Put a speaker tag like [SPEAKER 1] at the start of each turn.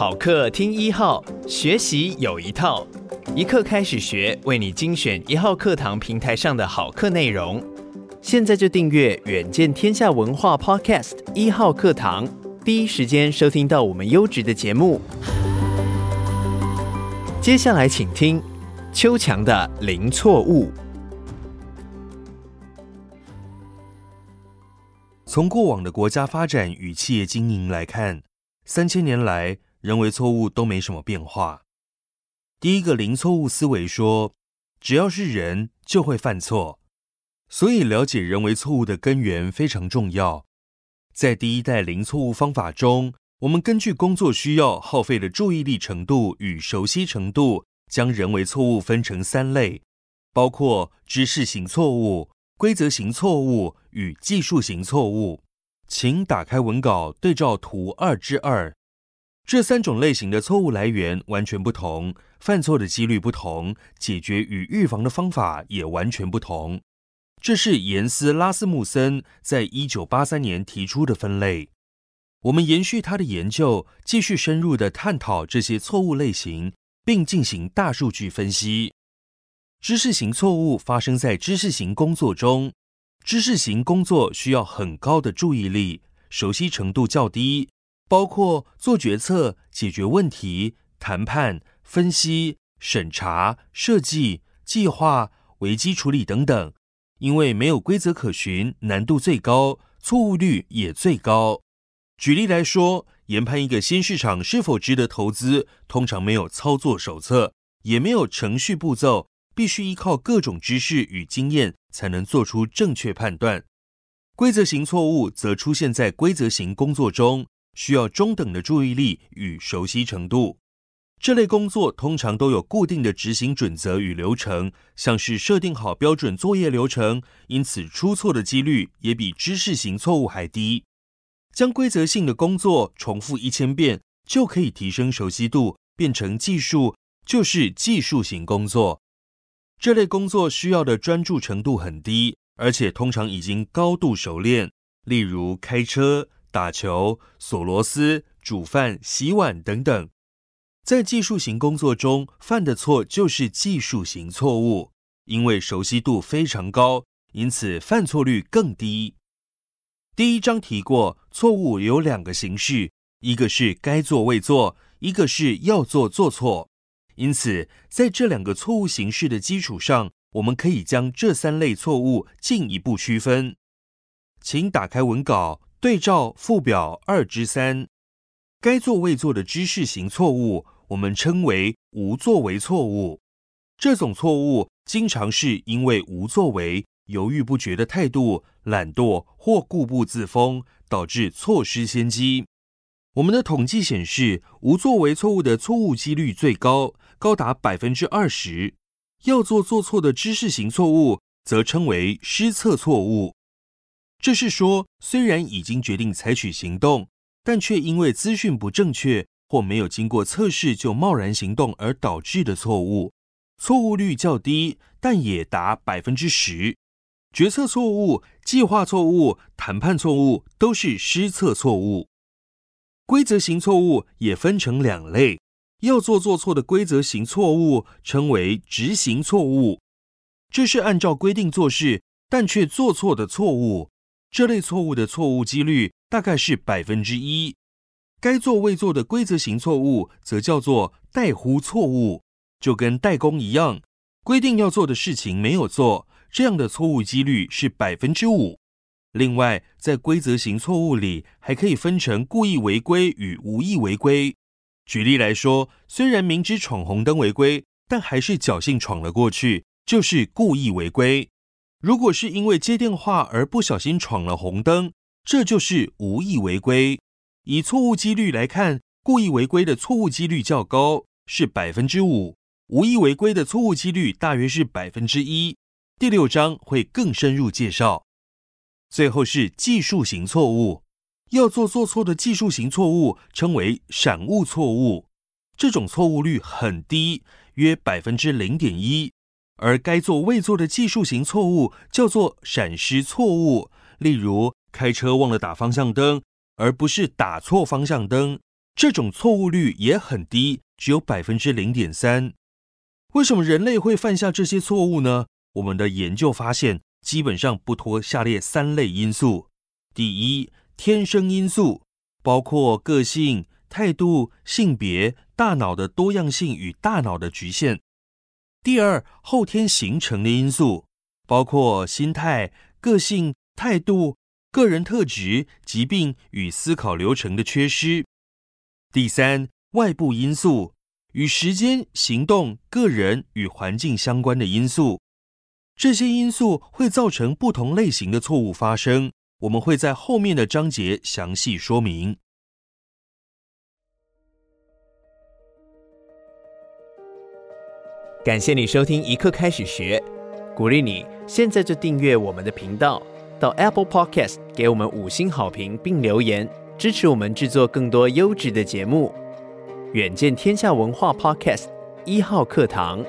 [SPEAKER 1] 好课听一号，学习有一套，一课开始学，为你精选一号课堂平台上的好课内容。现在就订阅远见天下文化 Podcast 一号课堂，第一时间收听到我们优质的节目。接下来请听邱强的零错误。
[SPEAKER 2] 从过往的国家发展与企业经营来看，三千年来人为错误都没什么变化。第一个零错误思维说，只要是人就会犯错，所以了解人为错误的根源非常重要。在第一代零错误方法中，我们根据工作需要耗费的注意力程度与熟悉程度，将人为错误分成三类，包括知识型错误。规则型错误与技术型错误，请打开文稿对照图二之二。这三种类型的错误来源完全不同，犯错的几率不同，解决与预防的方法也完全不同。这是严斯拉斯穆森在一九八三年提出的分类。我们延续他的研究，继续深入的探讨这些错误类型，并进行大数据分析。知识型错误发生在知识型工作中，知识型工作需要很高的注意力，熟悉程度较低，包括做决策、解决问题、谈判、分析、审查、设计、计划、危机处理等等。因为没有规则可循，难度最高，错误率也最高。举例来说，研判一个新市场是否值得投资，通常没有操作手册，也没有程序步骤。必须依靠各种知识与经验才能做出正确判断。规则型错误则出现在规则型工作中，需要中等的注意力与熟悉程度。这类工作通常都有固定的执行准则与流程，像是设定好标准作业流程，因此出错的几率也比知识型错误还低。将规则性的工作重复一千遍，就可以提升熟悉度，变成技术，就是技术型工作。这类工作需要的专注程度很低，而且通常已经高度熟练，例如开车、打球、锁螺丝、煮饭、洗碗等等。在技术型工作中犯的错就是技术型错误，因为熟悉度非常高，因此犯错率更低。第一章提过，错误有两个形式，一个是该做未做，一个是要做做错。因此，在这两个错误形式的基础上，我们可以将这三类错误进一步区分。请打开文稿，对照附表二之三。该做未做的知识型错误，我们称为无作为错误。这种错误经常是因为无作为、犹豫不决的态度、懒惰或固步自封，导致错失先机。我们的统计显示，无作为错误的错误几率最高。高达百分之二十，要做做错的知识型错误，则称为失策错误。这是说，虽然已经决定采取行动，但却因为资讯不正确或没有经过测试就贸然行动而导致的错误。错误率较低，但也达百分之十。决策错误、计划错误、谈判错误都是失策错误。规则型错误也分成两类。要做做错的规则型错误称为执行错误，这是按照规定做事，但却做错的错误。这类错误的错误几率大概是百分之一。该做未做的规则型错误则叫做代呼错误，就跟代工一样，规定要做的事情没有做，这样的错误几率是百分之五。另外，在规则型错误里，还可以分成故意违规与无意违规。举例来说，虽然明知闯红灯违规，但还是侥幸闯了过去，就是故意违规。如果是因为接电话而不小心闯了红灯，这就是无意违规。以错误几率来看，故意违规的错误几率较高，是百分之五；无意违规的错误几率大约是百分之一。第六章会更深入介绍。最后是技术型错误，要做做错的技术型错误称为闪误错误，这种错误率很低，约百分之零点一。而该做未做的技术型错误叫做闪失错误，例如开车忘了打方向灯，而不是打错方向灯，这种错误率也很低，只有百分之零点三。为什么人类会犯下这些错误呢？我们的研究发现，基本上不脱下列三类因素：第一，天生因素，包括个性、态度、性别、大脑的多样性与大脑的局限。第二，后天形成的因素包括心态、个性、态度、个人特质、疾病与思考流程的缺失。第三，外部因素与时间、行动、个人与环境相关的因素。这些因素会造成不同类型的错误发生。我们会在后面的章节详细说明。
[SPEAKER 1] 感谢你收听一刻开始学，鼓励你现在就订阅我们的频道，到 Apple Podcast 给我们五星好评并留言，支持我们制作更多优质的节目。远见天下文化 Podcast 一号课堂。